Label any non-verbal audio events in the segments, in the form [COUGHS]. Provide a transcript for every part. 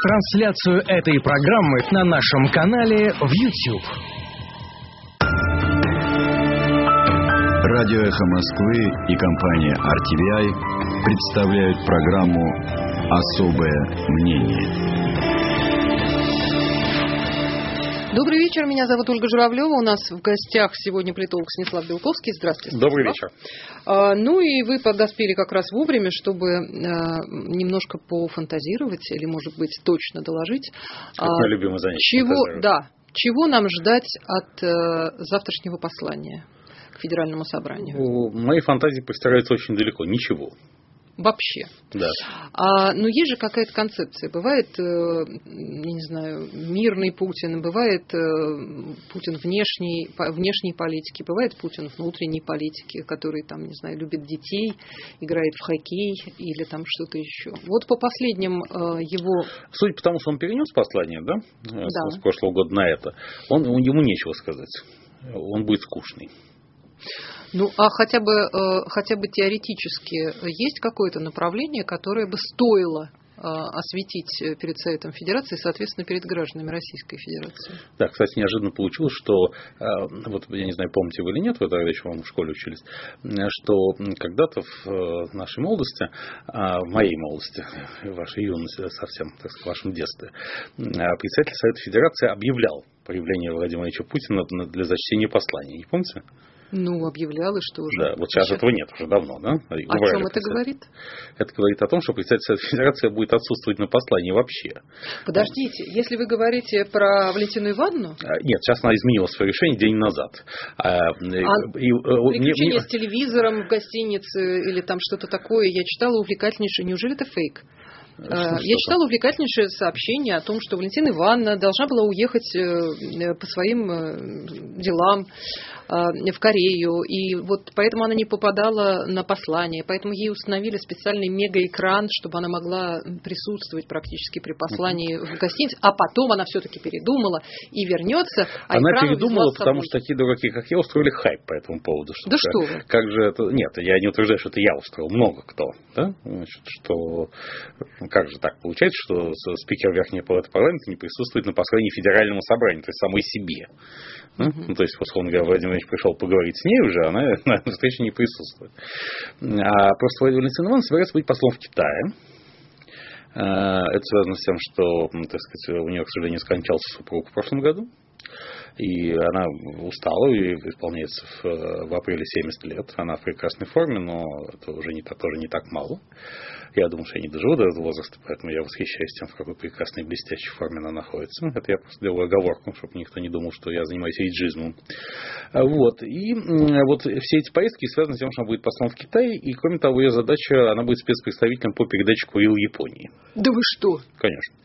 трансляцию этой программы на нашем канале в YouTube. Радио «Эхо Москвы» и компания RTVI представляют программу «Особое мнение». Добрый вечер, меня зовут Ольга Журавлева. У нас в гостях сегодня политолог Снеслав Белковский. Здравствуйте. Добрый вечер. А, ну и вы подоспели как раз вовремя, чтобы а, немножко пофантазировать или, может быть, точно доложить. Как а, любимое занятие. Чего, да, чего нам ждать от а, завтрашнего послания к Федеральному собранию? Мои фантазии постираются очень далеко. Ничего вообще. Да. А, но есть же какая-то концепция. Бывает, э, я не знаю, мирный Путин, бывает э, Путин внешней, внешней политики, бывает Путин внутренней политики, который там, не знаю, любит детей, играет в хоккей или там что-то еще. Вот по последним э, его... Судя по тому, что он перенес послание, да, да. с прошлого года на это, он, ему нечего сказать. Он будет скучный. Ну, а хотя бы, э, хотя бы теоретически есть какое-то направление, которое бы стоило э, осветить перед Советом Федерации и, соответственно, перед гражданами Российской Федерации. Да, кстати, неожиданно получилось, что, э, вот я не знаю, помните вы или нет, вы тогда еще вам в школе учились, что когда-то в нашей молодости, в моей молодости, в вашей юности совсем, так сказать, в вашем детстве, председатель Совета Федерации объявлял появление Владимира Владимировича Путина для зачтения послания. Не помните? Ну, объявлял и что уже? Да, вот сейчас, сейчас этого нет уже давно, да? О чем это говорит? Это говорит о том, что представитель [LAUGHS] Федерации будет отсутствовать на послании вообще. Подождите, если вы говорите про Валентину Ивановну? А, нет, сейчас она изменила свое решение день назад. А, а и, приключения мне... с телевизором в гостинице или там что-то такое, я читала увлекательнейшее. Неужели это фейк? Что, я читала увлекательнейшее сообщение о том, что Валентина Ивановна должна была уехать э, по своим э, делам Э, в Корею, и вот поэтому она не попадала на послание, поэтому ей установили специальный мегаэкран, чтобы она могла присутствовать практически при послании в гостинице, а потом она все-таки передумала и вернется. А она передумала, потому что такие дураки, как я, устроили хайп по этому поводу. Что да что вы? Как же это... Нет, я не утверждаю, что это я устроил, много кто. Да? Значит, что... Как же так получается, что спикер Верхнего палаты парламента не присутствует на послании Федерального собрания, то есть самой себе. Ну, то есть, условно говоря, Владимир Ильич пришел поговорить с ней уже, она [LAUGHS] на встрече не присутствует. А просто Владимир Валентин Иванович собирается быть послом в Китае. А, это связано с тем, что, так сказать, у нее, к сожалению, скончался супруг в прошлом году. И она устала, и исполняется в, в апреле 70 лет. Она в прекрасной форме, но это уже не, тоже не так мало. Я думаю, что я не доживу до этого возраста, поэтому я восхищаюсь тем, в какой прекрасной блестящей форме она находится. Это я просто делаю оговорку, чтобы никто не думал, что я занимаюсь эйджизмом. А, вот. И вот все эти поездки связаны с тем, что она будет послом в Китай, и кроме того, ее задача, она будет спецпредставителем по передаче Курил Японии. Да вы что? Конечно.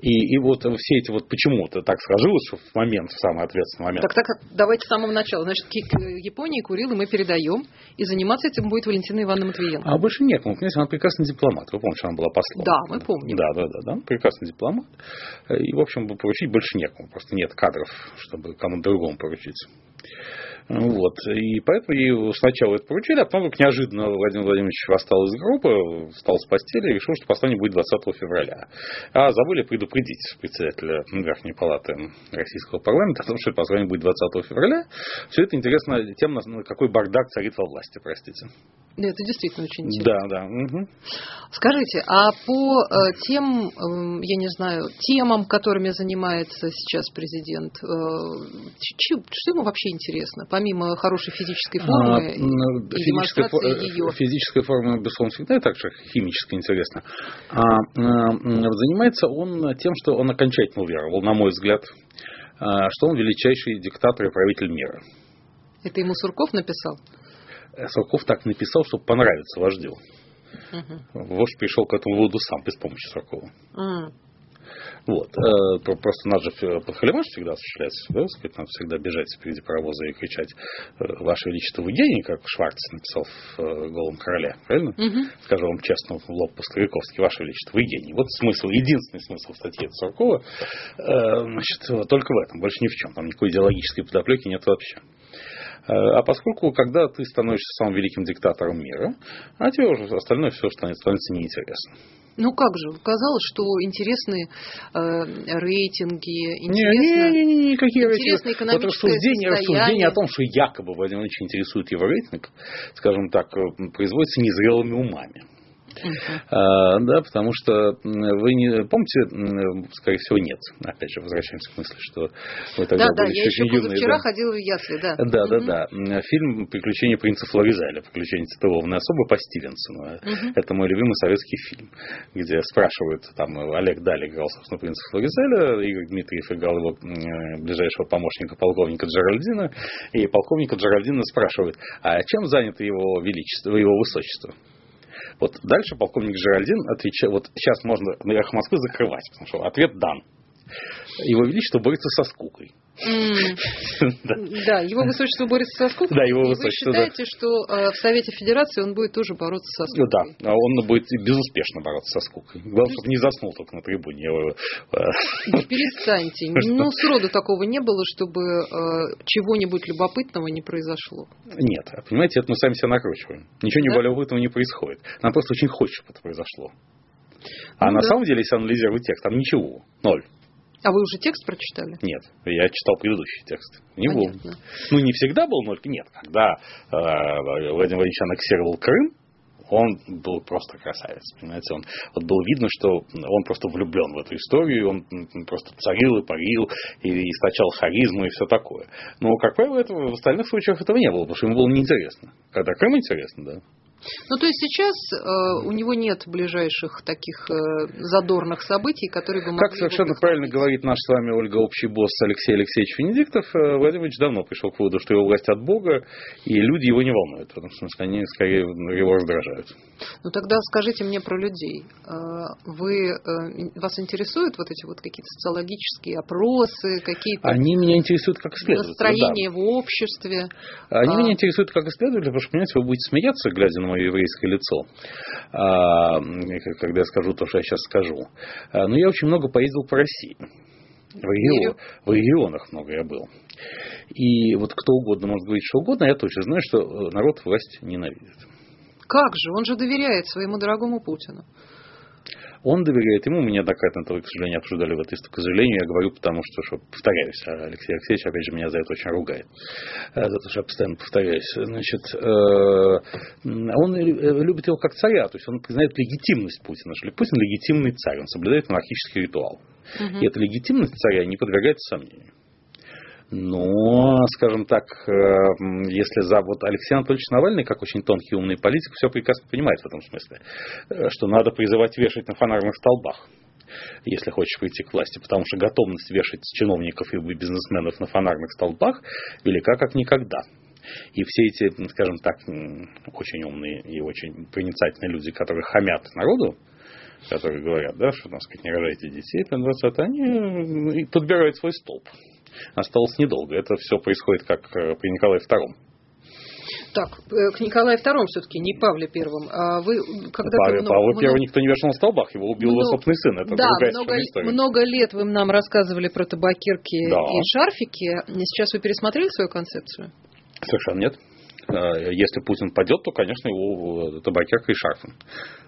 И, и вот все эти вот почему-то так сложилось, что в момент, в самый ответственный момент. Так, так, давайте с самого начала. Значит, к Японии Курилы мы передаем, и заниматься этим будет Валентина Ивановна Матвиенко. А больше нет. Ну, понимаете, она прекрасный дипломат. Вы помните, что она была послом? Да, мы помним. Да, да, да, да. Прекрасный дипломат. И, в общем, поручить больше некому. Просто нет кадров, чтобы кому-то другому поручить. Вот. И поэтому ей сначала это поручили, а потом неожиданно Владимир Владимирович восстал из группы, встал с постели и решил, что послание будет 20 февраля. А забыли предупредить председателя Верхней палаты Российского парламента о том, что послание будет 20 февраля. Все это интересно тем, какой бардак царит во власти, простите. Да, это действительно очень интересно. Да, да. Угу. Скажите, а по э, тем, э, я не знаю, темам, которыми занимается сейчас президент, э, что ему вообще интересно, помимо хорошей физической а, формы а, и физическая, демонстрации ее? Физическая форма, безусловно, всегда так же химически интересна. А, занимается он тем, что он окончательно уверовал, на мой взгляд, что он величайший диктатор и правитель мира. Это ему Сурков написал? Сурков так написал, чтобы понравиться вождю. Угу. Вождь пришел к этому выводу сам, без помощи Суркова. Угу. Вот. Э, просто надо же под халимаш всегда осуществлять. Да? Сказать, надо всегда бежать впереди паровоза и кричать «Э, «Ваше Величество, вы гений», как Шварц написал в э, «Голом короле». Правильно? Угу. Скажу вам честно, в лоб по-стариковски «Ваше Величество, вы гений». Вот смысл, единственный смысл статьи Суркова значит, только в этом, больше ни в чем. Там никакой идеологической подоплеки нет вообще. А поскольку, когда ты становишься самым великим диктатором мира, а тебе уже остальное все становится, становится неинтересно. Ну как же, казалось, что интересные э, рейтинги, интересно, не, не, не, не, никакие интересное рейтинги. экономическое вот рассуждение, рассуждение о том, что якобы Владимир Владимирович интересует его рейтинг, скажем так, э, производится незрелыми умами. А, да, потому что вы не помните, скорее всего, нет. Опять же, возвращаемся к мысли, что вы тогда да, были да, я еще юные. вчера да. ходила в Ясли, да. Да, да, да. Фильм «Приключения принца Флоризаля», «Приключения титулованной особы» по Стивенсону. Угу. Это мой любимый советский фильм, где спрашивают, там Олег Дали играл, собственно, принца Флоризаля, Игорь Дмитриев играл его ближайшего помощника полковника Джеральдина, и полковника Джеральдина спрашивают, а чем занято его величество, его высочество? Вот дальше полковник Жеральдин отвечает, вот сейчас можно на «Эхо Москвы» закрывать, потому что ответ дан. Его Величество борется со скукой. Да, его высочество борется со скукой. Да, его высочество. Вы считаете, что э, в Совете Федерации он будет тоже бороться со скукой? Да, а он будет безуспешно бороться со скукой. Главное, чтобы не заснул только на трибуне. Э, перестаньте. [LAUGHS] Ну, сроду такого не было, чтобы э, чего-нибудь любопытного не произошло. Нет, понимаете, это мы сами себя накручиваем. Ничего да? любопытного не происходит. Нам просто очень хочется, чтобы это произошло. А ну, на да. самом деле, если анализировать текст, там ничего. Ноль. А вы уже текст прочитали? Нет, я читал предыдущий текст. Не был. Ну, не всегда был ноль. Нет, когда э, Владимир Владимирович аннексировал Крым, он был просто красавец, понимаете, он, вот было видно, что он просто влюблен в эту историю, он просто царил и парил, и источал харизму и все такое. Но, как правило, этого, в остальных случаях этого не было, потому что ему было неинтересно. Когда Крым интересно, да. Ну, то есть сейчас э, у него нет ближайших таких э, задорных событий, которые бы могли Как совершенно правильно говорит наш с вами Ольга общий босс Алексей Алексеевич Венедиктов, э, Владимир Ильич давно пришел к выводу, что его власть от Бога, и люди его не волнуют. Этом смысле они скорее его раздражают. Ну, тогда скажите мне про людей. Э, вы, э, вас интересуют вот эти вот какие-то социологические опросы, какие-то... Они меня интересуют как исследователи. Настроение да. в обществе. Они а... меня интересуют как исследователи, потому что, понимаете, вы будете смеяться, глядя на мое еврейское лицо, а, когда я скажу то, что я сейчас скажу. А, но я очень много поездил по России. В, регион, в регионах много я был. И вот кто угодно может говорить что угодно, я точно знаю, что э, народ власть ненавидит. Как же? Он же доверяет своему дорогому Путину. Он доверяет ему, мы неоднократно это, к сожалению, обсуждали в этой к сожалению, я говорю, потому что, что повторяюсь, а Алексей Алексеевич, опять же, меня за это очень ругает, э, за то, что я постоянно повторяюсь. Значит, э, он любит его как царя, то есть он признает легитимность Путина, что Путин легитимный царь, он соблюдает монархический ритуал. Угу. И эта легитимность царя не подвергается сомнению. Но, скажем так, э, если за вот Алексей Анатольевич Навальный, как очень тонкий умный политик, все прекрасно понимает в этом смысле, э, что надо призывать вешать на фонарных столбах если хочешь прийти к власти, потому что готовность вешать чиновников и бизнесменов на фонарных столбах велика как никогда. И все эти, скажем так, очень умные и очень проницательные люди, которые хамят народу, которые говорят, да, что, так сказать, не рожайте детей, они подбирают свой столб осталось недолго. Это все происходит как э, при Николае II. Так, э, к Николаю II все-таки, не Павле Первым. А вы когда Павел, много, Павла Первого никто не вешал на столбах, его убил много, его собственный сын. Это да, другая много, история. много лет вы нам рассказывали про табакерки да. и шарфики. Сейчас вы пересмотрели свою концепцию? Совершенно нет. Э, если Путин падет, то, конечно, его табакерка и шарфом.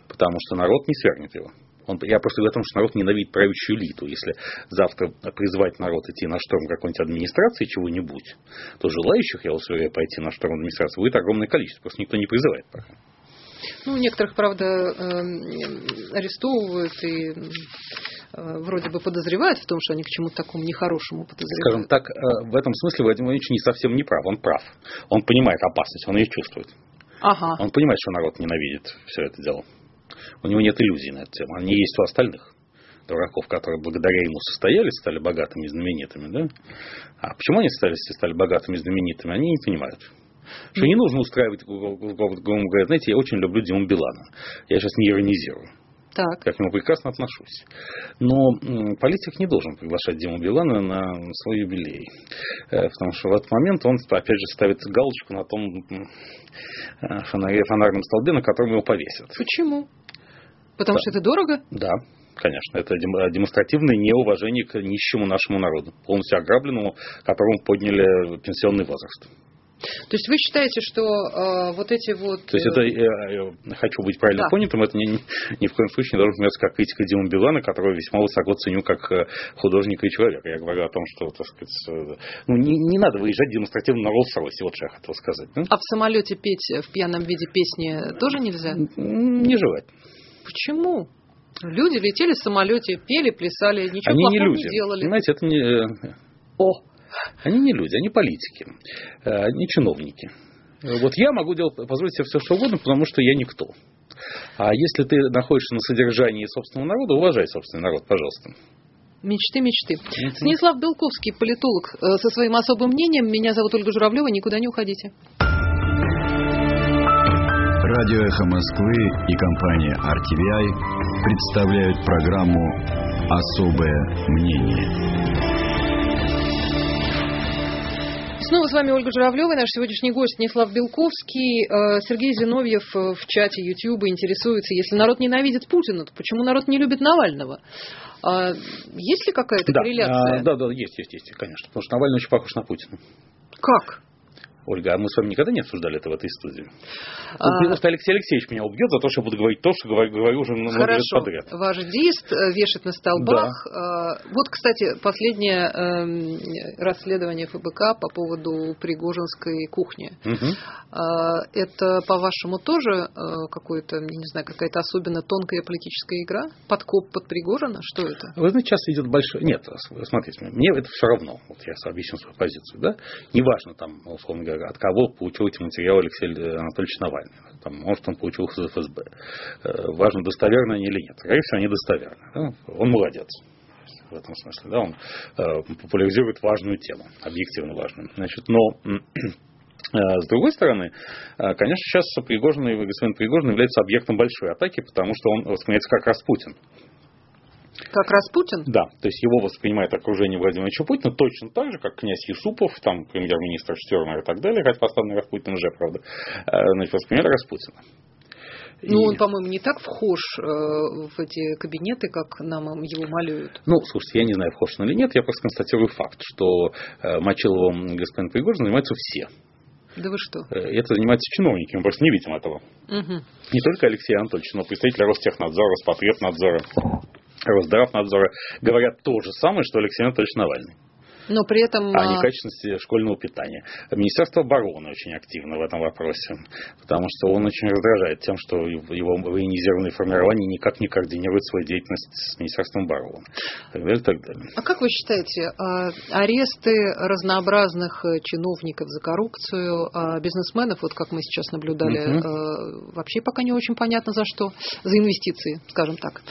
Потому что народ не свергнет его. Он, я просто говорю о том, что народ ненавидит правящую элиту. Если завтра призвать народ идти на шторм какой-нибудь администрации чего-нибудь, то желающих, я вас уверяю, пойти на шторм администрации будет огромное количество. Просто никто не призывает пока. Ну, некоторых, правда, эм, арестовывают и э, вроде бы подозревают в том, что они к чему-то такому нехорошему подозревают. Скажем так, э, в этом смысле Владимир Владимирович не совсем не прав. Он прав. Он понимает опасность, он ее чувствует. Ага. Он понимает, что народ ненавидит все это дело. У него нет иллюзий на эту тему. Они есть у остальных дураков, которые благодаря ему состоялись, стали богатыми и знаменитыми. Да? А почему они стали, стали богатыми и знаменитыми, они не понимают. Что не нужно устраивать, грубо говоря, знаете, я очень люблю Диму Билана. Я сейчас не иронизирую. Так. Я к нему прекрасно отношусь. Но политик не должен приглашать Диму Билана на свой юбилей. Э, потому что в этот момент он, опять же, ставит галочку на том э, фонаре, фонарном столбе, на котором его повесят. Почему? Потому да. что это дорого? Да, конечно. Это демонстративное неуважение к нищему нашему народу, полностью ограбленному, которому подняли пенсионный возраст. То есть вы считаете, что э, вот эти вот... То есть это, я, я хочу быть правильно да. понятым, это ни, ни в коем случае не должен пониматься как критика Димы Билана, которого весьма высоко ценю как э, художника и человека. Я говорю о том, что, так сказать, э, ну, не, не надо выезжать демонстративно на Роллс-Ройсе, вот что я хотел сказать. А в самолете петь в пьяном виде песни тоже нельзя? Не желательно. Почему? Люди летели в самолете, пели, плясали, ничего Они плохого не, люди. не делали. Понимаете, это не... Э, О! Они не люди, они политики, они чиновники. Вот я могу делать, позволить себе все, что угодно, потому что я никто. А если ты находишься на содержании собственного народа, уважай собственный народ, пожалуйста. Мечты, мечты. Станислав Белковский, политолог, э, со своим особым мнением. Меня зовут Ольга Журавлева, никуда не уходите. Радио «Эхо Москвы» и компания RTVI представляют программу «Особое мнение». Снова с вами Ольга Журавлева, наш сегодняшний гость Станислав Белковский. Э, Сергей Зиновьев э, в чате YouTube интересуется, если народ ненавидит Путина, то почему народ не любит Навального? А, есть ли какая-то да, корреляция? А, да, да, есть, есть, есть, конечно. Потому что Навальный очень похож на Путина. Как? Ольга, а мы с вами никогда не обсуждали это в этой студии? А... Ну, потому что Алексей Алексеевич меня убьет за то, что я буду говорить то, что говорю, говорю уже много Хорошо. лет подряд. Ваш дист э, вешает на столбах. Да. Вот, кстати, последнее эм, расследование ФБК по поводу Пригожинской кухни. Угу. Это, по-вашему, тоже э, какой-то, не знаю, какая-то особенно тонкая политическая игра? Подкоп под Пригожина? Что это? Вы знаете, сейчас идет большой... Нет, смотрите, мне это все равно. Вот я объясню свою позицию. Да? Неважно, там, условно говоря, от кого получил эти материалы Алексей Анатольевич Навальный. Там, может, он получил из ФСБ. Э, важно, достоверны они или нет. Скорее всего, они достоверны. Да? Он молодец в этом смысле. Да? Он э, популяризирует важную тему, объективно важную. Значит, но [CLEARS THROAT] э, с другой стороны, конечно, сейчас Пригожин, господин Пригожин является объектом большой атаки, потому что он воспринимается как Распутин. Как Распутин? Да, то есть его воспринимает окружение Владимира Путина точно так же, как князь Юсупов, там премьер-министр Штернер и так далее, хоть поставленный Распутин уже, правда, э, значит, воспринимает Распутина. Ну, и... он, по-моему, не так вхож э, в эти кабинеты, как нам его малюют. Ну, слушайте, я не знаю, вхож он или нет, я просто констатирую факт, что э, Мочиловым господин Пригожин занимаются все. Да вы что? Э, это занимаются чиновники, мы просто не видим этого. Угу. Не только Алексей Анатольевич, но представители Ростехнадзора, Спотребнадзора. Росздравнадзора говорят то же самое, что Алексей Анатольевич Навальный но при этом... А не качественности школьного питания. Министерство обороны очень активно в этом вопросе, потому что он очень раздражает тем, что его военизированные формирования никак не координируют свою деятельность с Министерством обороны. Так далее, так далее. А как вы считаете, а, аресты разнообразных э, чиновников за коррупцию, а бизнесменов, вот как мы сейчас наблюдали, угу. вообще пока не очень понятно за что, за инвестиции, скажем так,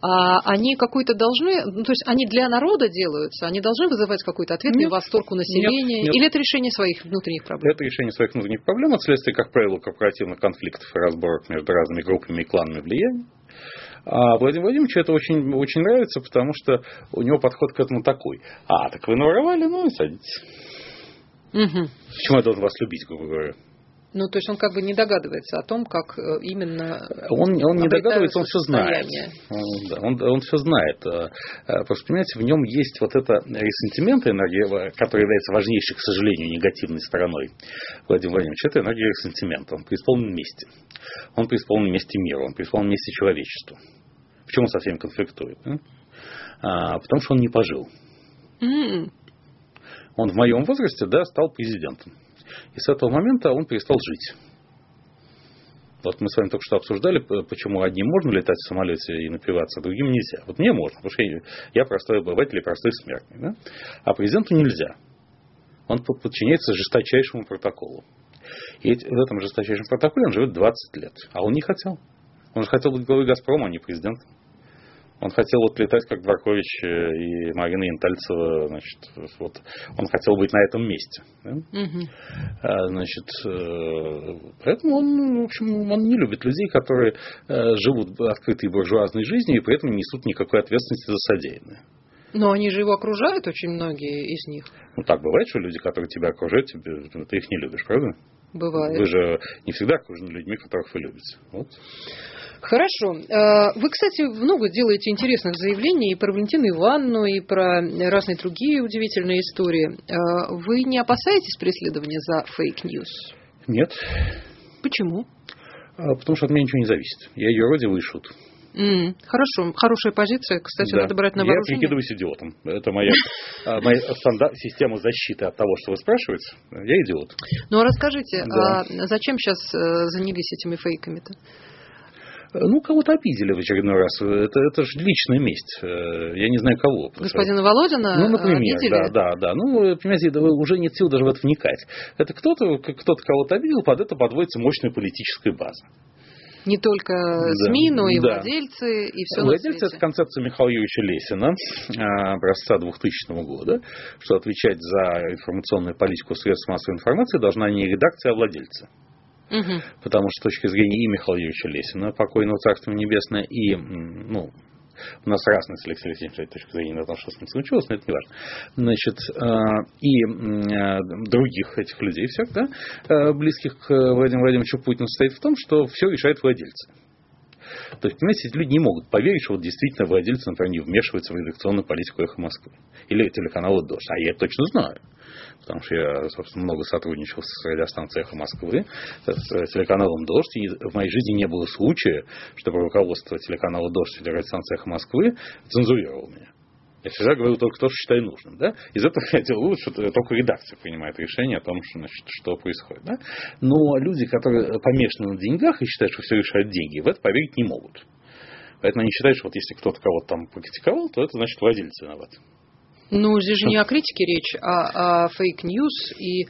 они какой-то должны, ну, то есть они для народа делаются, они должны вызывать как какой-то ответный нет, восторг у населения? Нет, нет. Или это решение своих внутренних проблем? Это решение своих внутренних проблем, от следствия, как правило, корпоративных конфликтов и разборок между разными группами и кланами влияния. А Владимиру Владимировичу это очень, очень нравится, потому что у него подход к этому такой. А, так вы наворовали, ну и садитесь. Угу. Почему я должен вас любить, грубо говоря? Ну, то есть он как бы не догадывается о том, как э, именно... Он, он не догадывается, он все знает. Он, да, он, он все знает. Э, э, просто, понимаете, в нем есть вот это ресентимент, энергия, которая является важнейшей, к сожалению, негативной стороной Владимира Владимировича. Это энергия ресентимента. Он преисполнен мести. Он преисполнен мести мира, он преисполнен мести человечеству. Почему он со всеми конфликтует? А, потому что он не пожил. Mm. Он в моем возрасте, да, стал президентом. И с этого момента он перестал жить. Вот мы с вами только что обсуждали, почему одним можно летать в самолете и напиваться, а другим нельзя. Вот мне можно, потому что я, простой обыватель и простой смертный. Да? А президенту нельзя. Он подчиняется жесточайшему протоколу. И в этом жесточайшем протоколе он живет 20 лет. А он не хотел. Он же хотел быть главой Газпрома, а не президентом. Он хотел вот летать как Дворкович э, и Марина Янтальцева, значит, вот он хотел быть на этом месте. Да? Угу. А, значит, э, поэтому он, в общем, он не любит людей, которые э, живут открытой буржуазной жизнью и при этом не несут никакой ответственности за содеянное. Но они же его окружают, очень многие из них. Ну, так бывает, что люди, которые тебя окружают, тебе, ты их не любишь, правда? Бывает. Вы же не всегда окружены людьми, которых вы любите. Вот. Хорошо. Э, вы, кстати, много делаете интересных заявлений и про Валентину Ивановну, и про разные другие удивительные истории. Э, вы не опасаетесь преследования за fake news? Нет. Почему? А, потому что от меня ничего не зависит. Я юродивый шут. Mm, хорошо, хорошая позиция. Кстати, да. надо брать на вооружение. Я прикидываюсь идиотом. Это моя, а, моя стандарт, система защиты от того, что вы спрашиваете. Я идиот. Ну, а расскажите, да. а зачем сейчас э, занялись этими фейками-то? Ну, кого-то обидели в очередной раз. Это, это же личная месть. Э, я не знаю кого. Господина Володина Ну, например, обидели? да, да, да. Ну, понимаете, уже нет сил даже в это вникать. Это кто-то, кто-то кого-то обидел, под это подводится мощная политическая база. Не только да. СМИ, но и да. владельцы, и все Владельцы – это концепция Михаила Юрьевича Лесина, образца 2000 года, что отвечать за информационную политику средств массовой информации должна не редакция, а владельцы. Угу. Потому что с точки зрения и Михаила Юрьевича Лесина, покойного Царства Небесное, и ну, у нас разные с Алексеем Алексеевичем точки зрения на том, что с ним случилось, но это не важно. Значит, э, и э, других этих людей всех, да, э, близких к Владимиру Владимировичу Путину, состоит в том, что все решает владельцы. То есть, понимаете, эти люди не могут поверить, что вот действительно владельцы, например, не вмешиваются в редакционную политику «Эхо Москвы». Или телеканала «Дождь». А я это точно знаю. Потому что я, собственно, много сотрудничал с радиостанцией «Эхо Москвы», с телеканалом «Дождь». И в моей жизни не было случая, чтобы руководство телеканала «Дождь» или радиостанции «Эхо Москвы» цензурировало меня. Я всегда говорю только то, что считаю нужным. Да? Из этого я делаю вывод, что только редакция принимает решение о том, что, значит, что происходит. Да? Но люди, которые помешаны на деньгах и считают, что все решают деньги, в это поверить не могут. Поэтому они считают, что вот если кто-то кого-то там покритиковал, то это значит владелец виноват. Ну, здесь же не о критике речь, а о fake news. И э,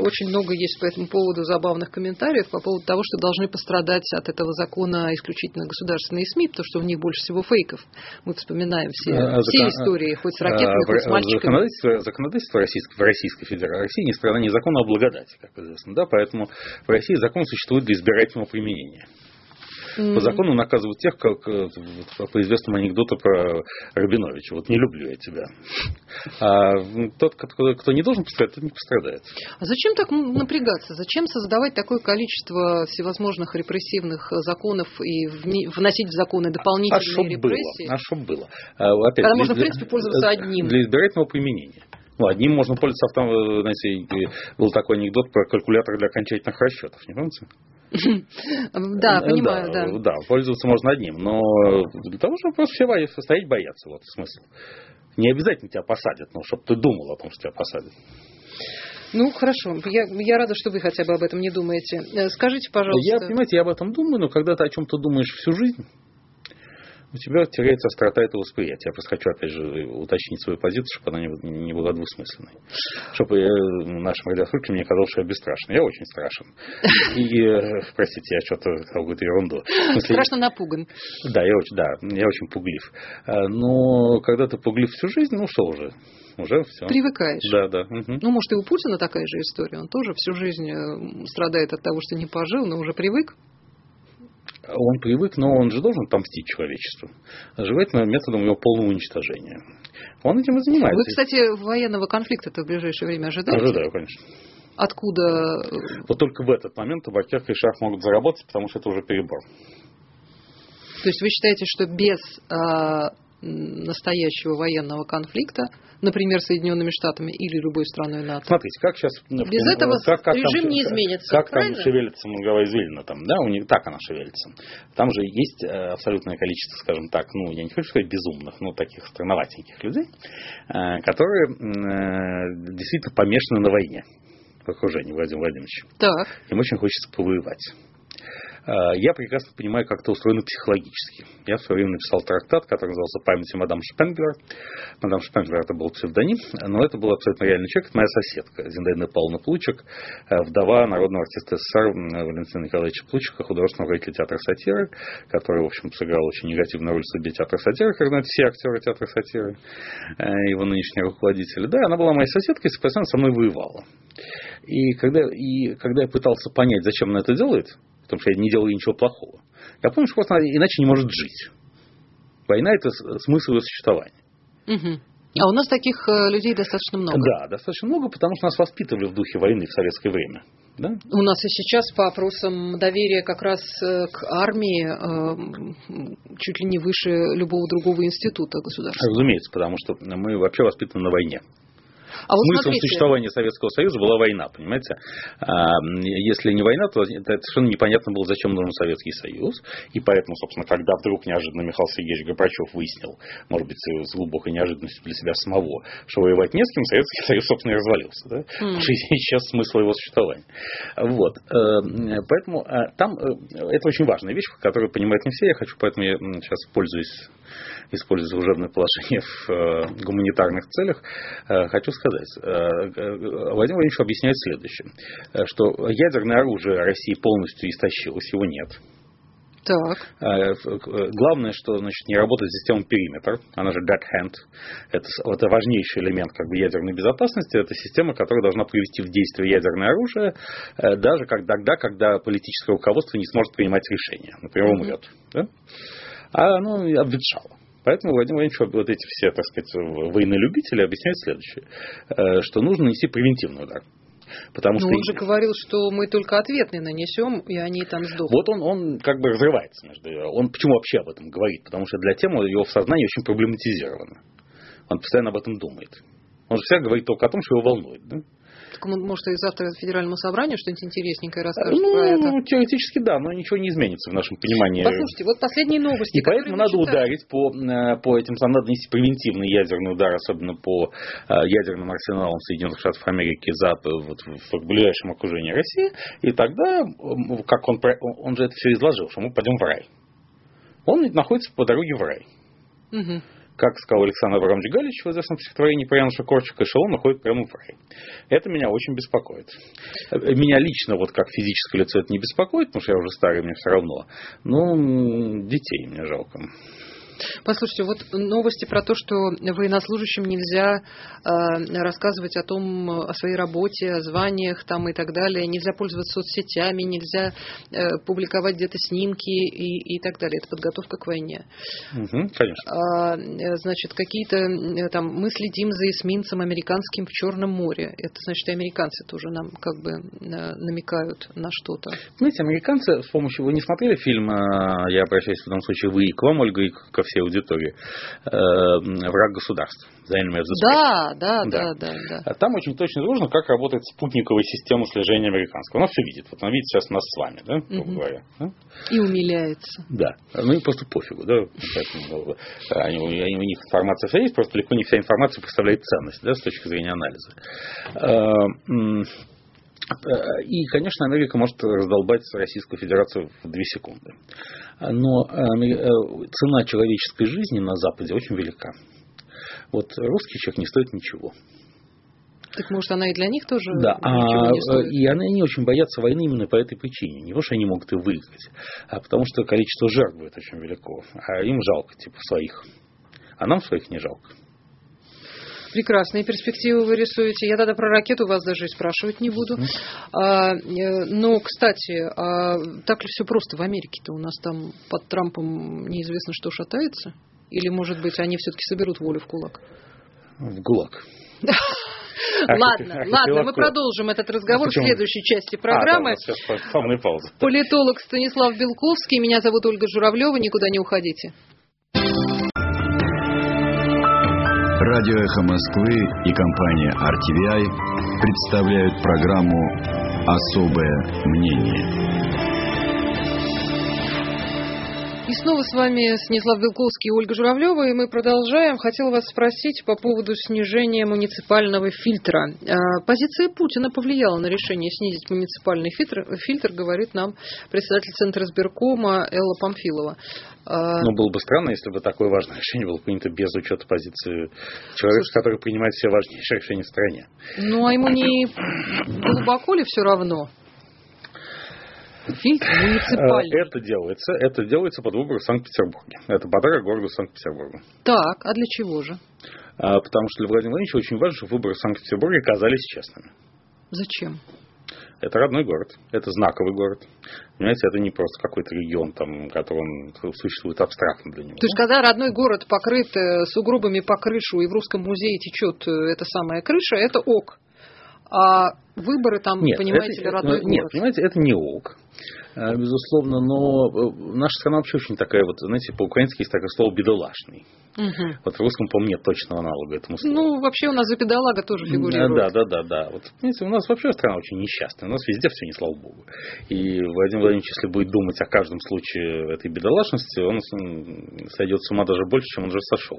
очень много есть по этому поводу забавных комментариев по поводу того, что должны пострадать от этого закона исключительно государственные СМИ, потому что у них больше всего фейков. Мы вспоминаем все, а, все закон... истории, хоть с ракетами, а, хоть с мальчиками. Законодательство, законодательство Российской, в Российской Федерации России не страна не закона, а благодати, как известно. Да? Поэтому в России закон существует для избирательного применения. Mm-hmm. По закону наказывают тех, как э, по известному анекдоту про Рабиновича. Вот не люблю я тебя. А тот, кто, кто не должен пострадать, тот не пострадает. А зачем так напрягаться? Зачем создавать такое количество всевозможных репрессивных законов и вносить в законы дополнительные а репрессии? Было, а что было? А, опять, Когда для, можно, в принципе, пользоваться одним. Для избирательного применения. Ну, одним можно пользоваться, автом, э, знаете, был такой анекдот про калькулятор для окончательных расчетов, не помните? Да, понимаю, да. Да, пользоваться можно одним, но для того, чтобы просто все стоять бояться, вот смысл. Не обязательно тебя посадят, но чтобы ты думал о том, что тебя посадят. Ну, хорошо. Я, я рада, что вы хотя бы об этом не думаете. Э, скажите, пожалуйста. Я, понимаете, я об этом думаю, но когда ты о чем-то думаешь всю жизнь, у тебя теряется острота этого восприятия. Я просто хочу, опять же, уточнить свою позицию, чтобы она не была двусмысленной. Чтобы я, нашим радиослушателям не казалось, что я бесстрашный. Я очень страшен. И, э, простите, я что-то какую-то ерунду. Смысле, Страшно напуган. Да, я очень, да, я очень пуглив. А, но когда ты пуглив всю жизнь, ну что уже, уже все. Привыкаешь. Да, да. Угу. Ну, может, и у Путина такая же история. Он тоже всю жизнь э, страдает от того, что не пожил, но уже привык он привык, но он же должен отомстить человечеству. Желательно методом его полного уничтожения. Он этим и занимается. Вы, кстати, военного конфликта-то в ближайшее время ожидаете? Ожидаю, конечно. Откуда? Вот только в этот момент табакерка и шах могут заработать, потому что это уже перебор. То есть вы считаете, что без э, настоящего военного конфликта например, Соединенными Штатами или любой страной НАТО. Смотрите, как сейчас... Без этого как, как режим там, не изменится. Как правильно? там шевелится Мангала извилина, там, да, у них так она шевелится. Там же есть э, абсолютное количество, скажем так, ну, я не хочу сказать безумных, но таких странноватеньких людей, э, которые э, действительно помешаны на войне в окружении Владимира Владимировича. Так. Им очень хочется повоевать. А, я прекрасно понимаю, как это устроено психологически. Я в свое время написал трактат, который назывался «Памяти мадам Шпенглер». Мадам Шпенглер это был псевдоним, но это был абсолютно реальный человек. Это моя соседка, Зинаида Павловна Плучек, э, вдова народного артиста СССР Валентина Николаевича Плучика, художественного руководителя театра сатиры, который, в общем, сыграл очень негативную роль в судьбе театра сатиры, как знают все актеры театра сатиры, э, его нынешний руководитель. Да, она была моей соседкой и постоянно со мной воевала. И когда, и когда я пытался понять, зачем она это делает, потому что я не делаю ничего плохого. Я понял, что просто она иначе не может жить. Война – это смысл ее существования. Угу. А у нас таких э, людей достаточно много. Да, достаточно много, потому что нас воспитывали в духе войны в советское время. Да? У нас и сейчас по опросам доверия как раз э, к армии э, чуть ли не выше любого другого института государства. Разумеется, потому что мы вообще воспитаны на войне. А вот Смыслом смотрите. существования Советского Союза была война, понимаете? А, если не война, то это совершенно непонятно было, зачем нужен Советский Союз. И поэтому, собственно, когда вдруг неожиданно Михаил Сергеевич Горбачев выяснил, может быть, с глубокой неожиданностью для себя самого, что воевать не с кем, Советский Союз, собственно, и развалился. Да? Потому что сейчас смысл его существования. Вот. Э, Поэтому э, там э, это очень важная вещь, которую понимают не все. Я хочу, поэтому я сейчас пользуюсь используя служебное положение в э, гуманитарных целях, э, хочу сказать, э, Владимир Владимирович объясняет следующее, что ядерное оружие России полностью истощилось, его нет. Так. Главное, что значит, не работает система периметр, она же dead hand. Это, это важнейший элемент как бы, ядерной безопасности. Это система, которая должна привести в действие ядерное оружие, даже как- тогда, когда политическое руководство не сможет принимать решения. Например, умрет. Да? А оно и обветшало. Поэтому Владимир Владимирович вот эти все, так сказать, военнолюбители объясняют следующее, э, что нужно нанести превентивный удар. Потому Но что он же говорил, что мы только ответный нанесем, и они там сдохнут. вот он, он как бы разрывается между... Он почему вообще об этом говорит? Потому что для темы его в сознании очень проблематизировано. Он постоянно об этом думает. Он же всегда говорит только о том, что его волнует. Да? Так он, может, и завтра федеральному собранию что-нибудь интересненькое расскажет про это. Ну, теоретически да, но ничего не изменится в нашем понимании. Послушайте, вот последние новости. И поэтому надо мы читаем. ударить по, э, по этим, надо нанести превентивный ядерный удар, особенно по э, ядерным арсеналам Соединенных Штатов Америки за, э, вот, в ближайшем окружении России, и тогда, как он, он же это все изложил, что мы пойдем в рай. Он находится по дороге в рай. Мгм. Как сказал Александр Абрамович Галич в известном стихотворении про Януша Корчика, эшелон находит прямо в рай. Это меня очень беспокоит. Э, Меня лично, вот как физическое лицо, это не беспокоит, потому что я уже старый, мне все равно. Но м, детей мне жалко. Послушайте, вот новости про то, что военнослужащим нельзя э, рассказывать о том, о своей работе, о званиях там и так далее, нельзя пользоваться соцсетями, нельзя э, публиковать где-то снимки и, и так далее. Это подготовка к войне. Мгм, конечно. А, э, значит, какие-то э, там мы следим за эсминцем американским в Черном море. Это значит, и американцы тоже нам как бы э, намекают на что-то. Знаете, американцы с помощью... Вы не смотрели фильм, я обращаюсь в данном случае вы и к вам, Ольга, и ко всей аудитории, э, «Враг государства». Да, да, Да. да, да. А Там очень точно изложено, как работает спутниковая система слежения американского. Она все видит. Вот она видит сейчас нас с вами, да, грубо говоря. И умиляется. Да. Ну им просто пофигу, да. Поэтому, э, они, они- у них информация вся есть, просто далеко не вся информация представляет ценность, да, с точки зрения анализа. Э, э, И, конечно, Америка может раздолбать Российскую Федерацию в две секунды. Но э, э, цена человеческой жизни на Западе очень велика. Вот русский человек не стоит ничего. Так может она и для них тоже Да, а, не стоит? и они не очень боятся войны именно по этой причине. Не потому, что они могут ее выиграть, а потому что количество жертв будет очень велико. А им жалко, типа, своих. А нам своих не жалко. Прекрасные перспективы вы рисуете. Я тогда про ракету вас даже и спрашивать не буду. А, э, но, кстати, а так ли все просто в Америке-то? У нас там под Трампом неизвестно, что шатается? Или, может быть, они все-таки соберут волю в кулак? В ГУЛАГ. [LAUGHS] Ладно, Архипелаг ладно, мы Кулак. продолжим этот разговор в Почему? следующей части А, программы. Политолог Станислав Белковский. Меня зовут Ольга Журавлева. Никуда не уходите. Радио «Эхо Москвы» и компания RTVI представляют программу «Особое мнение». И снова с вами Станислав Белковский и Ольга Журавлева, и мы продолжаем. Хотела вас спросить по поводу снижения муниципального фильтра. А, Позиция Путина повлияла на решение снизить муниципальный фильтр, фильтр говорит нам председатель Центра избиркома Элла Памфилова. А, Но было бы странно, если бы такое важное решение было принято без учета позиции человека, который принимает все важнейшие решения в стране. Ну, а ему не [COUGHS] глубоко ли все равно? Фильтр Э, муниципальный. Это делается, это делается под выборы в Санкт-Петербурге. Это подарок городу Санкт-Петербургу. Так, а для чего же? А, Потому что для Владимира Владимировича очень важно, чтобы выборы в Санкт-Петербурге казались честными. Зачем? Это родной город, это знаковый город. Понимаете, это не просто какой-то регион, там, который он существует абстрактно для него. То есть, когда родной город покрыт э, сугробами по крышу, и в русском музее течет э, эта самая крыша, это ок. А выборы там, нет, понимаете это, ли, родной нет, город? Нет, понимаете, это не ок. Э, безусловно, но э, наша страна вообще очень такая вот, знаете, по-украински есть такое слово «бедолашный». Угу. Вот в русском, по-моему, нет точного аналога этому слову. Ну, вообще у нас за бедолага тоже фигурирует. Да, да, да, да. Вот, понимаете, у нас вообще страна очень несчастная. У нас везде все не слава богу. И Владимир Владимирович, если будет думать о каждом случае этой бедолашности, он сойдет с ума даже больше, чем он уже сошел.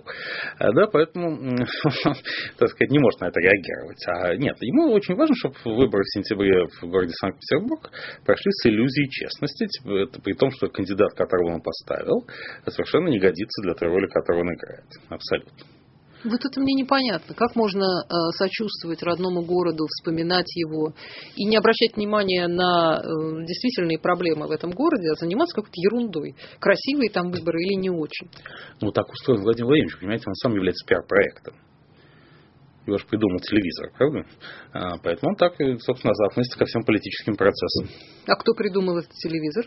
Э, да, поэтому, [LAUGHS] так сказать, не может на это реагировать. А нет, ему очень важно, чтобы выборы в сентябре в городе Санкт-Петербург прошли с иллюзией честности, типа, при том, что кандидат, которого он поставил, совершенно не годится для той роли, которую он играет. Абсолютно. Вот это мне непонятно. Как можно э, сочувствовать родному городу, вспоминать его и не обращать внимания на э, действительные проблемы в этом городе, а заниматься какой-то ерундой. Красивые там выборы или не очень. Ну, так устроен Владимир Владимирович, понимаете, он сам является пиар-проектом. Его же придумал телевизор, правда? А, поэтому он так, собственно, относится ко всем политическим процессам. А кто придумал этот телевизор?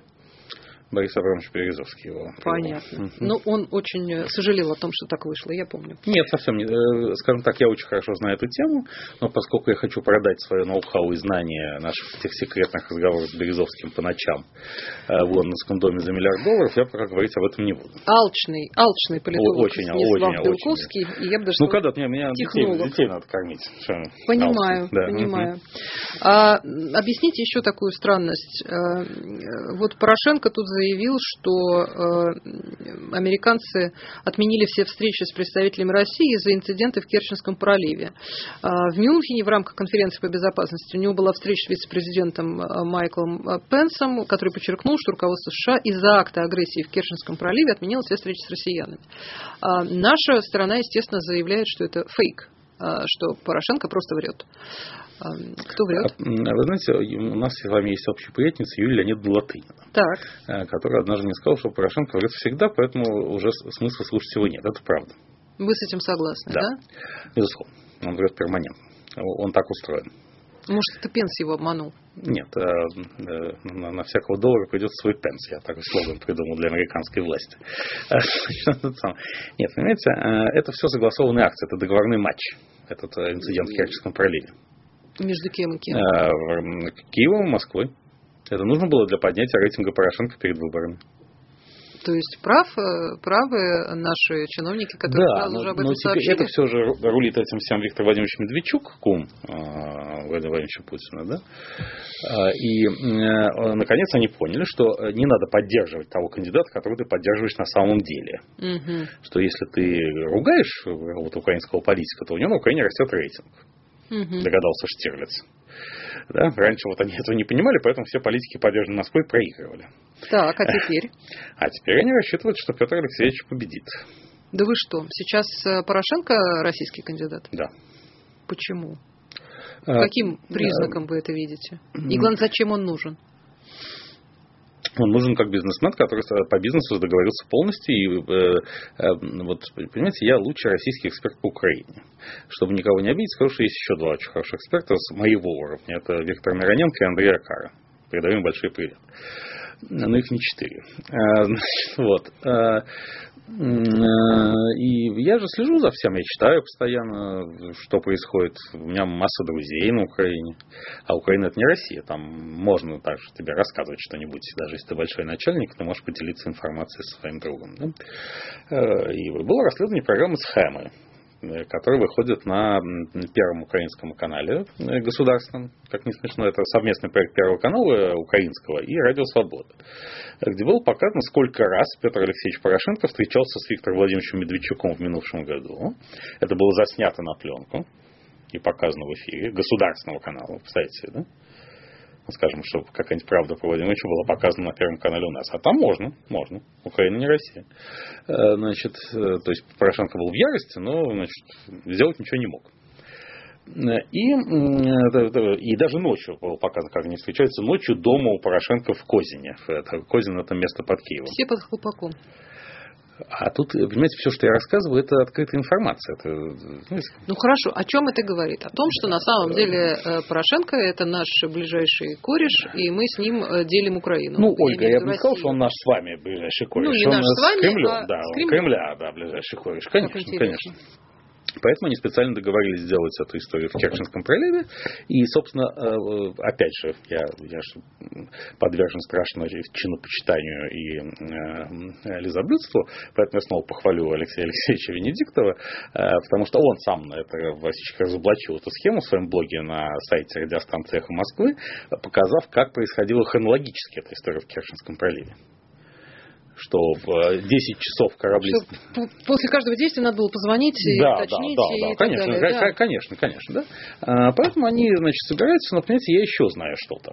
Борис Абрамович Березовский его. Понятно. Угу. Ну, он очень э, сожалел о том, что так вышло, я помню. Нет, совсем не. Э, скажем так, я очень хорошо знаю эту тему, но поскольку я хочу продать свое ноу-хау и знания наших этих секретных разговоров с Березовским по ночам э, в лондонском доме за миллиард долларов, я пока говорить об этом не буду. Алчный, алчный политолог очень, очень, Белковский, очень. и я бы даже Ну, когда мне, меня детей, детей надо кормить. Понимаю, да. понимаю. А, объясните еще такую странность. Вот Порошенко тут заявил, что Э, американцы отменили все встречи с представителями России из-за инцидента в Керченском проливе. Э, в Мюнхене в рамках конференции по безопасности у него была встреча с вице-президентом э, Майклом Пенсом, который подчеркнул, что руководство США из-за акта агрессии в Керченском проливе отменило все встречи с россиянами. Наша сторона, естественно, заявляет, что это фейк, что Порошенко просто врет. Кто врет? А, вы знаете, у нас с вами есть общая приятница Юлия Леонидовна Латынина. Так. Э, которая однажды мне сказала, что Порошенко врет всегда, поэтому уже смысла слушать его нет. Это правда. Вы с этим согласны, да? Да, безусловно. Он врет перманентно. Он так устроен. Может, это Пенс его обманул? Нет, э, э, на, на всякого доллара придется свой Пенс. Я такой слоган придумал для американской власти. Нет, понимаете, это все согласованные акции, это договорной матч, этот инцидент в Керченском проливе. Между кем и кем? Киевом и Москвой. Это нужно было для поднятия рейтинга Порошенко перед выборами. То есть прав, э, правы наши чиновники, которые да, сразу но, же об этом но сообщили? Это все же рулит этим всем Виктор Владимирович Медведчук, кум э, Владимира Владимировича Путина. Да? А, и, э, наконец, они поняли, что не надо поддерживать того кандидата, которого ты поддерживаешь на самом деле. Угу. Что если ты ругаешь вот, украинского политика, то у него на Украине растет рейтинг. Угу. Догадался Штирлиц. Да? Раньше вот они [LAUGHS] этого не понимали, поэтому все политики, поддержанные Москвой, проигрывали. Так, а теперь? [LAUGHS] А теперь они рассчитывают, что Петр Алексеевич победит. Да вы что, сейчас э, Порошенко российский кандидат? Да. Почему? По а, каким признакам вы это видите? И главное, зачем он нужен? Он нужен как бизнесмен, который по бизнесу договорился полностью. И, э, э, вот, понимаете, я лучший российский эксперт по Украине. Чтобы никого не обидеть, скажу, что есть еще два очень хороших эксперта с моего уровня. Это Виктор Мироненко и Андрей Акара. Передаю им большой привет но их не четыре. А, значит, вот. А, и я же слежу за всем, я читаю постоянно, что происходит. У меня масса друзей на Украине. А Украина это не Россия. Там можно также тебе рассказывать что-нибудь. Даже если ты большой начальник, ты можешь поделиться информацией со своим другом. Да? А, и было расследование программы «Схемы». Э, который выходит на Первом украинском канале э, государственном. Как не смешно, это совместный проект Первого канала э, украинского и Радио Свобода, где было показано, сколько раз Петр Алексеевич Порошенко встречался с Виктором Владимировичем Медведчуком в минувшем году. Это было заснято на пленку и показано в эфире государственного канала, представляете, да? Скажем, чтобы какая-нибудь правда про Владимировича была показана на Первом канале у нас. А там можно, можно. Украина не Россия. Э, значит, э, то есть Порошенко был в ярости, но значит, сделать ничего не мог. И, и даже ночью было показано, как они встречаются ночью дома у Порошенко в Козине. Это, Козин это место под Киевом. Все под хлопаком. А тут, понимаете, все, что я рассказываю, это открытая информация. Это, ну хорошо, о чем это говорит? О том, что на самом деле э, Порошенко это наш ближайший кореш, и мы с ним э, делим Украину. Ну, Ольга, я бы не сказал, что он наш с вами ближайший кореш. Ну, не наш с вами, Кремлем, а да, с Кремля. Кремля, да, ближайший кореш. Конечно, конечно. Поэтому они специально договорились сделать эту историю в Керченском проливе. И, собственно, э, опять же, я, я же подвержен страшному чинопочитанию и э, лизоблюдству, поэтому я снова похвалю Алексея Алексеевича Венедиктова, э, потому что он сам на это разоблачил эту схему в своем блоге на сайте радиостанции «Эхо Москвы», показав, как происходила хронологически эта история в Керченском проливе что в 10 э, часов корабли... Что после каждого действия надо было позвонить и да, уточнить. Да, да, да, и конечно, так далее, да. конечно, конечно, да. А, поэтому они, значит, собираются, но, понимаете, я еще знаю что-то.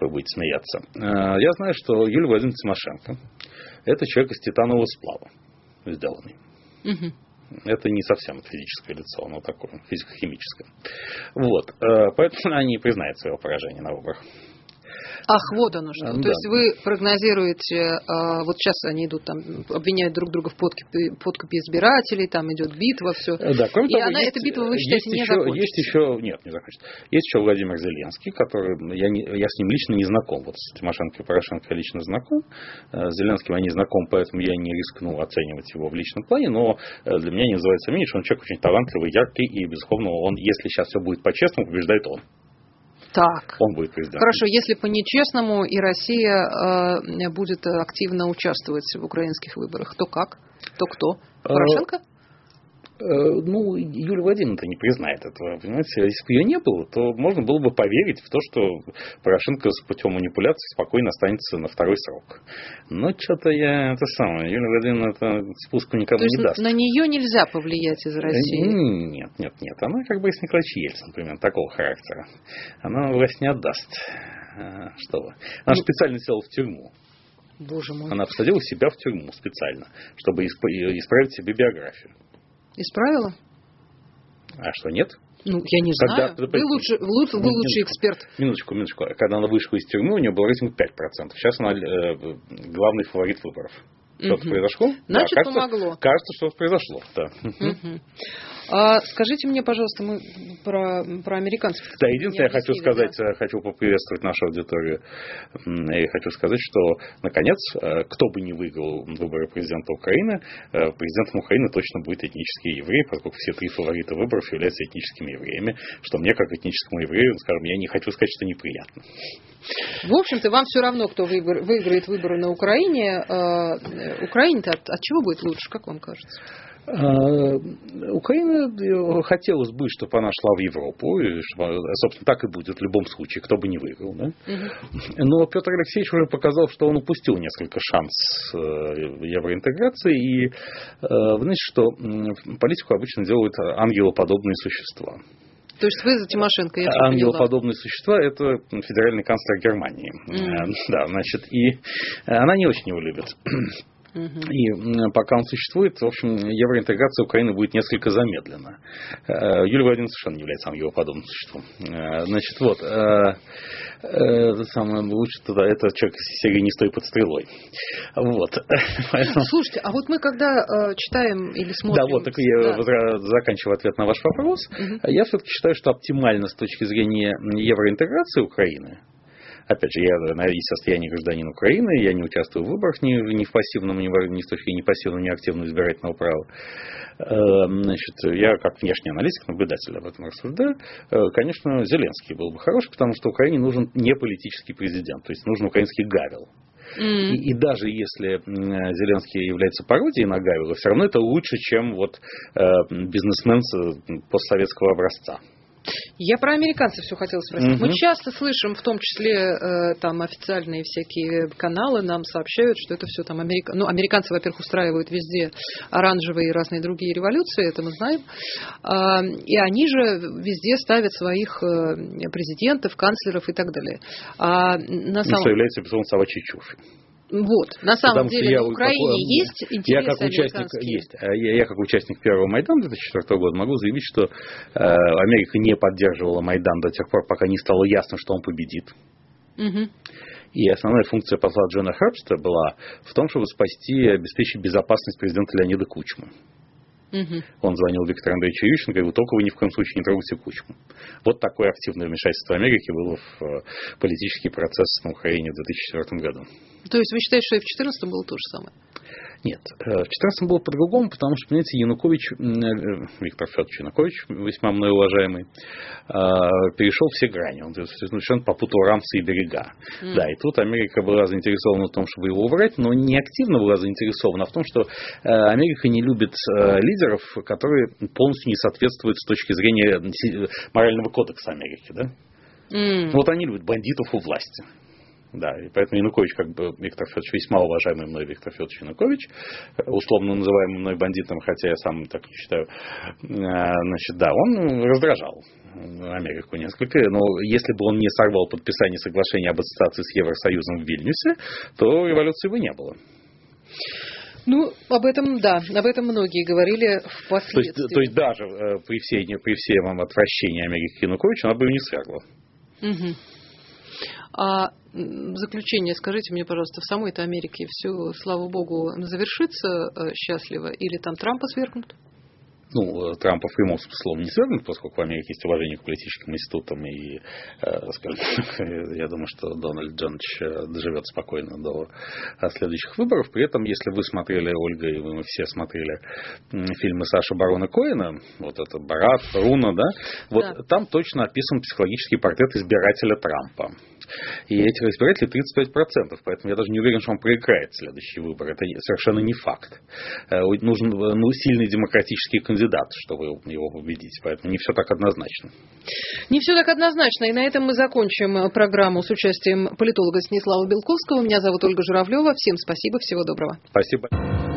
Вы будете смеяться. А, я знаю, что Юлия Владимировна Тимошенко это человек из титанового сплава сделанный. Угу. Это не совсем физическое лицо, оно такое физико-химическое. Вот. Э, поэтому они признают свое поражение на выборах. Ах, вот оно что. Да. То есть вы прогнозируете, а, вот сейчас они идут там, обвиняют друг друга в подкупе, подкупе избирателей, там идет битва, все. Э, да, кроме И того, она, есть, эта битва, вы считаете, есть не еще, закончится? Есть еще, нет, не закончится. Есть еще Владимир Зеленский, который, я, не, я с ним лично не знаком. Вот с Тимошенко и Порошенко лично знаком. Э, с Зеленским я не знаком, поэтому я не рискну оценивать его в личном плане, но э, для меня не называется что он человек очень талантливый, яркий, и, безусловно, он, если сейчас все будет по-честному, побеждает он. Так. Он будет президентом. Хорошо, если по-нечестному и Россия э, будет активно участвовать в украинских выборах, то как? То кто? Э, Порошенко? Э, ну, Юлия Владимировна не признает этого. Понимаете, если бы ее не было, то можно было бы поверить в то, что Порошенко с путем манипуляции спокойно останется на второй срок. Но что-то я это самое, Юлия Владимировна это спуску никому не даст. на нее нельзя повлиять из России? Нет, нет, нет. Она как бы из Николаевич Ельцин, например, такого характера. Она власть не отдаст. А, что вы. Она ну, специально села в тюрьму. Боже мой. Она посадила себя в тюрьму специально, чтобы исправить себе биографию. Исправила? А что, нет? Ну, я не Когда, знаю. Вы, лучше, лучше, вы лучший эксперт. Минуточку, минуточку. Когда она вышла из тюрьмы, у нее был рейтинг 5%. Сейчас она э, главный фаворит выборов. Что-то угу. произошло? Значит, да, кажется, помогло. Кажется, что-то произошло. Да. Угу. А скажите мне, пожалуйста, мы про, про американцев. Да, единственное, я хочу сказать, да? Э, хочу поприветствовать нашу аудиторию. И хочу сказать, что, наконец, э, кто бы ни выиграл выборы президента Украины, э, президентом Украины точно будет этнический еврей, поскольку все три фаворита выборов являются этническими евреями, что мне, как этническому еврею, скажем, я не хочу сказать, что неприятно. В общем-то, вам все равно, кто выиграет выборы на Украине. Украине-то от, от чего будет лучше, как вам кажется? А, Украина э, хотелось бы, чтобы она шла в Европу, и, чтобы, собственно, так и будет в любом случае, кто бы не выиграл. Да? Угу. Но Петр Алексеевич уже показал, что он упустил несколько шанс э, евроинтеграции, и э, знаете, что политику обычно делают ангелоподобные существа. То есть вы за Тимошенко, я Ангелоподобные существа – это федеральный канцлер Германии. Mm. Да, значит, и она не очень его любит. И пока он существует, в общем, евроинтеграция Украины будет несколько замедлена. Э, Юлия Владимировна совершенно не является его подобным существом. Э, значит, вот, э, самое лучше тогда это человек из серии «Не стой под стрелой». Вот. [LAUGHS] Слушайте, а вот мы когда читаем или смотрим... Да, вот, так я да. заканчиваю ответ на ваш вопрос. Угу. Я все-таки считаю, что оптимально с точки зрения евроинтеграции Украины – Опять же, я на состоянии гражданина Украины, я не участвую в выборах ни, ни в пассивном, ни, в, ни с точки зрения пассивного, ни активного избирательного права. Эм, значит, я как внешний аналитик, наблюдатель об этом рассуждаю. Э, конечно, Зеленский был бы хороший, потому что Украине нужен не политический президент, то есть нужен украинский Гавел. Mm. И, и даже если Зеленский является пародией на Гавила, все равно это лучше, чем вот э, бизнесмен постсоветского образца. Я про американцев все хотела спросить. Угу. Мы часто слышим, в том числе э, там официальные всякие каналы нам сообщают, что это все там америка... ну американцы, во-первых, устраивают везде оранжевые и разные другие революции, это мы знаем, а, и они же везде ставят своих э, президентов, канцлеров и так далее. А на самом... Что является безусловно собачьей чушью. Вот, на самом Потому деле я, на Украине такой, есть интересы я как участник, есть, а я, я как участник первого Майдана 2004 года могу заявить, что э, Америка не поддерживала Майдан до тех пор, пока не стало ясно, что он победит. Угу. И основная функция посла Джона Хербста была в том, чтобы спасти и обеспечить безопасность президента Леонида Кучмы. Угу. Он звонил Виктору Андреевичу Ющенко и говорил, только вы ни в коем случае не трогайте Кучму. Вот такое активное вмешательство Америки было в э, политический процесс на Украине в 2004 году. То есть вы считаете, что и в 2014 было то же самое? Нет, в 2014 было по-другому, потому что, понимаете, Янукович, Виктор Федорович Янукович, весьма мной уважаемый, перешел все грани. Он совершенно попутал рамсы и берега. Mm. Да, и тут Америка была заинтересована в том, чтобы его убрать, но не активно была заинтересована, а в том, что Америка не любит лидеров, которые полностью не соответствуют с точки зрения морального кодекса Америки. Да? Mm. Вот они любят бандитов у власти. Да, и поэтому Янукович, как бы Виктор Федорович, весьма уважаемый мной Виктор Федорович Янукович, условно называемый мной бандитом, хотя я сам так не считаю, э, значит, да, он раздражал Америку несколько, но если бы он не сорвал подписание соглашения об ассоциации с Евросоюзом в Вильнюсе, то революции бы не было. Ну, об этом, да, об этом многие говорили впоследствии. То есть, то есть даже э, при, всей, при всем отвращении Америки к Януковичу она бы не свергла. Угу. А заключение, скажите мне, пожалуйста, в самой-то Америке все, слава богу, завершится э, счастливо или там Трампа свергнут? Ну, Трампа в прямом смысле не свергнут, поскольку в Америке есть уважение к политическим институтам, и, э, скажем [LAUGHS] я думаю, что Дональд Джонович э, доживет спокойно до следующих выборов. При этом, если вы смотрели, Ольга, и мы все смотрели фильмы Саши Барона Коэна, вот это Барат, Руна, да, вот да. там точно описан психологический портрет избирателя Трампа. И этих избирателей 35%, поэтому я даже не уверен, что он проиграет следующий выбор. Это совершенно не факт. Э, нужен ну, сильный демократический кандидат, чтобы его победить. Поэтому не все так однозначно. Не все так однозначно. И на этом мы закончим программу с участием политолога Станислава Белковского. Меня зовут Ольга Журавлева. Всем спасибо. Всего доброго. Спасибо.